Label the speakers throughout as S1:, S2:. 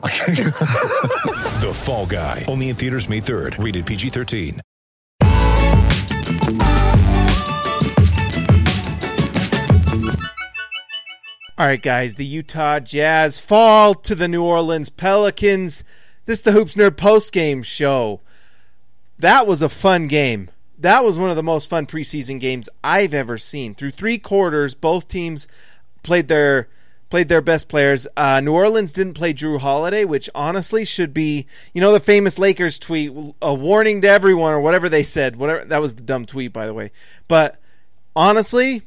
S1: The Fall Guy. Only in theaters May 3rd. Rated PG-13.
S2: All right, guys, the Utah Jazz fall to the New Orleans Pelicans. This is the Hoops Nerd post game show. That was a fun game. That was one of the most fun preseason games I've ever seen. Through three quarters, both teams played their played their best players. Uh, New Orleans didn't play Jrue Holiday, which honestly should be, you know, the famous Lakers tweet, a warning to everyone or whatever they said. Whatever that was the dumb tweet, by the way. But honestly,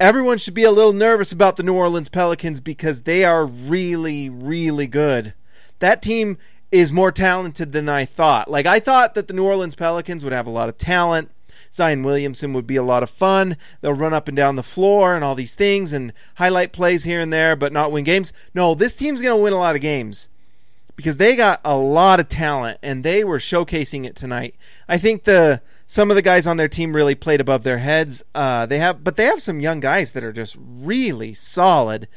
S2: everyone should be a little nervous about the New Orleans Pelicans because they are really, really good. That team is more talented than I thought. Like, I thought that the New Orleans Pelicans would have a lot of talent. Zion Williamson would be a lot of fun. They'll run up and down the floor and all these things and highlight plays here and there, but not win games. No, this team's going to win a lot of games because they got a lot of talent and they were showcasing it tonight. I think the some of the guys on their team really played above their heads. Uh, they have, but they have some young guys that are just really solid.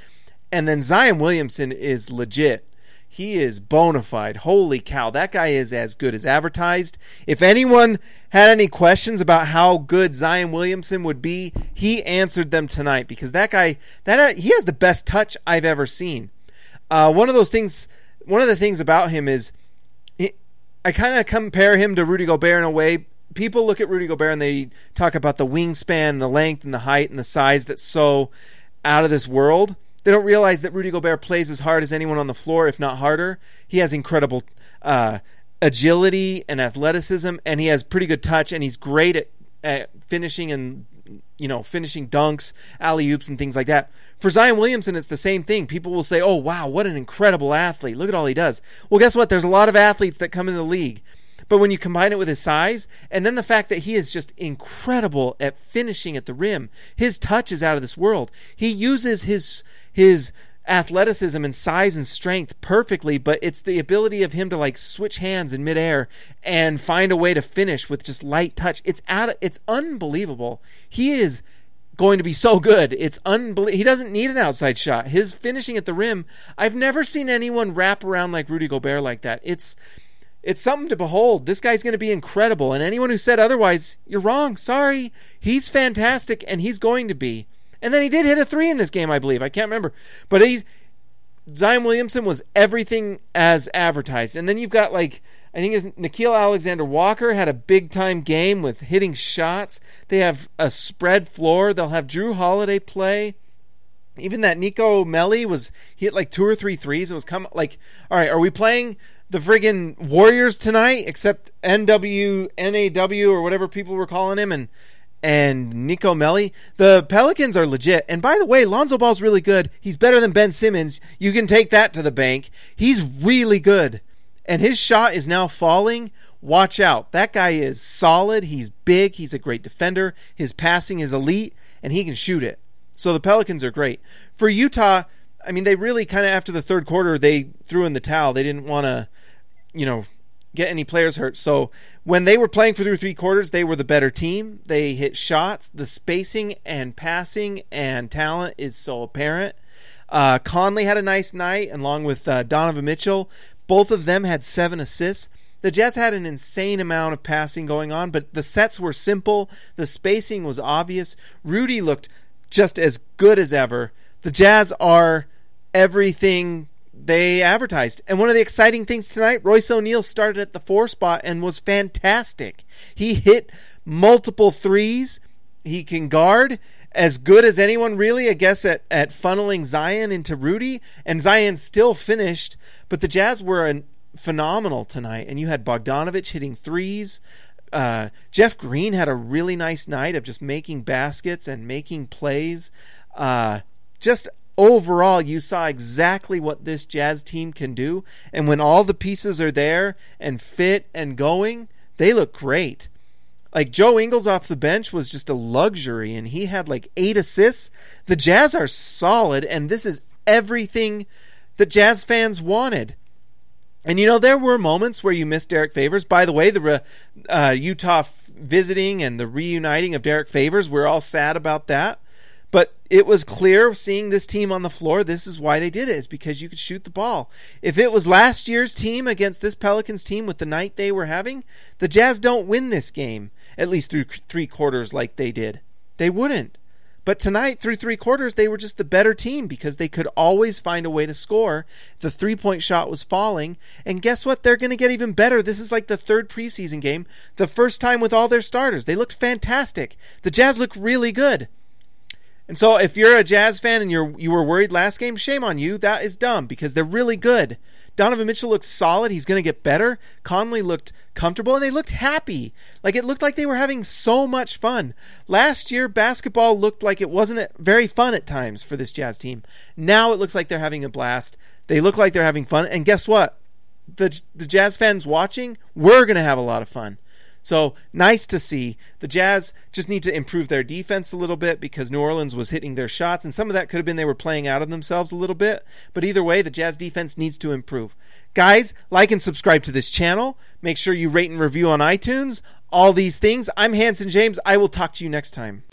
S2: And then Zion Williamson is legit. He is bona fide. Holy cow, that guy is as good as advertised. If anyone had any questions about how good Zion Williamson would be, he answered them tonight because that guy, that uh, he has the best touch I've ever seen. Uh, one of those things, one of the things about him is, he, I kind of compare him to Rudy Gobert in a way. People look at Rudy Gobert and they talk about the wingspan, the length, and the height and the size that's so out of this world. They don't realize that Rudy Gobert plays as hard as anyone on the floor, if not harder. He has incredible uh, agility and athleticism, and he has pretty good touch, and he's great at, at finishing and you know finishing dunks, alley oops, and things like that. For Zion Williamson, it's the same thing. People will say, "Oh wow, what an incredible athlete! Look at all he does." Well, guess what? There's a lot of athletes that come in the league. But when you combine it with his size, and then the fact that he is just incredible at finishing at the rim, his touch is out of this world. He uses his his athleticism and size and strength perfectly, but it's the ability of him to like switch hands in midair and find a way to finish with just light touch. It's out. It's unbelievable. He is going to be so good. It's unbelievable. He doesn't need an outside shot. His finishing at the rim. I've never seen anyone wrap around like Rudy Gobert like that. It's it's something to behold. This guy's going to be incredible. And anyone who said otherwise, you're wrong. Sorry. He's fantastic, and he's going to be. And then he did hit a three in this game, I believe. I can't remember. But he's. Zion Williamson was everything as advertised. And then you've got, like, I think it's Nickeil Alexander Walker had a big time game with hitting shots. They have a spread floor. They'll have Jrue Holiday play. Even that Nico Melli was hit like two or three threes. It was come like, all right, are we playing the friggin' Warriors tonight, except NW, NAW, or whatever people were calling him, and and Nico Melli. The Pelicans are legit. And by the way, Lonzo Ball's really good. He's better than Ben Simmons. You can take that to the bank. He's really good. And his shot is now falling. Watch out. That guy is solid. He's big. He's a great defender. His passing is elite, and he can shoot it. So the Pelicans are great. For Utah, I mean, they really kind of after the third quarter, they threw in the towel. They didn't want to you know, get any players hurt. So when they were playing for three quarters, they were the better team. They hit shots. The spacing and passing and talent is so apparent. Uh, Conley had a nice night, along with uh, Donovan Mitchell. Both of them had seven assists. The Jazz had an insane amount of passing going on, but the sets were simple. The spacing was obvious. Rudy looked just as good as ever. The Jazz are everything they advertised. And one of the exciting things tonight, Royce O'Neale started at the four spot and was fantastic. He hit multiple threes. He can guard as good as anyone really, I guess, at, at funneling Zion into Rudy. And Zion still finished, but the Jazz were an, phenomenal tonight. And you had Bogdanovich hitting threes. Uh, Jeff Green had a really nice night of just making baskets and making plays. Uh, just overall you saw exactly what this Jazz team can do and when all the pieces are there and fit and going, they look great. Like Joe Ingles off the bench was just a luxury, and he had like eight assists. The Jazz are solid, and this is everything that Jazz fans wanted. And you know, there were moments where you missed Derrick Favors. By the way, the uh, Utah visiting and the reuniting of Derrick Favors, we're all sad about that. But it was clear seeing this team on the floor, this is why they did it, is because you could shoot the ball. If it was last year's team against this Pelicans team with the night they were having, the Jazz don't win this game, at least through three quarters like they did. They wouldn't. But tonight, through three quarters, they were just the better team because they could always find a way to score. The three point shot was falling. And guess what? They're going to get even better. This is like the third preseason game, the first time with all their starters. They looked fantastic. The Jazz look really good. And so if you're a Jazz fan and you're you were worried last game, shame on you. That is dumb because they're really good. Donovan Mitchell looks solid. He's going to get better. Conley looked comfortable and they looked happy. Like it looked like they were having so much fun. Last year, basketball looked like it wasn't very fun at times for this Jazz team. Now it looks like they're having a blast. They look like they're having fun. And guess what? The, the Jazz fans watching, we're going to have a lot of fun. So nice to see. The Jazz just need to improve their defense a little bit because New Orleans was hitting their shots, and some of that could have been they were playing out of themselves a little bit. But either way, the Jazz defense needs to improve. Guys, like and subscribe to this channel. Make sure you rate and review on iTunes. All these things. I'm Hanson James. I will talk to you next time.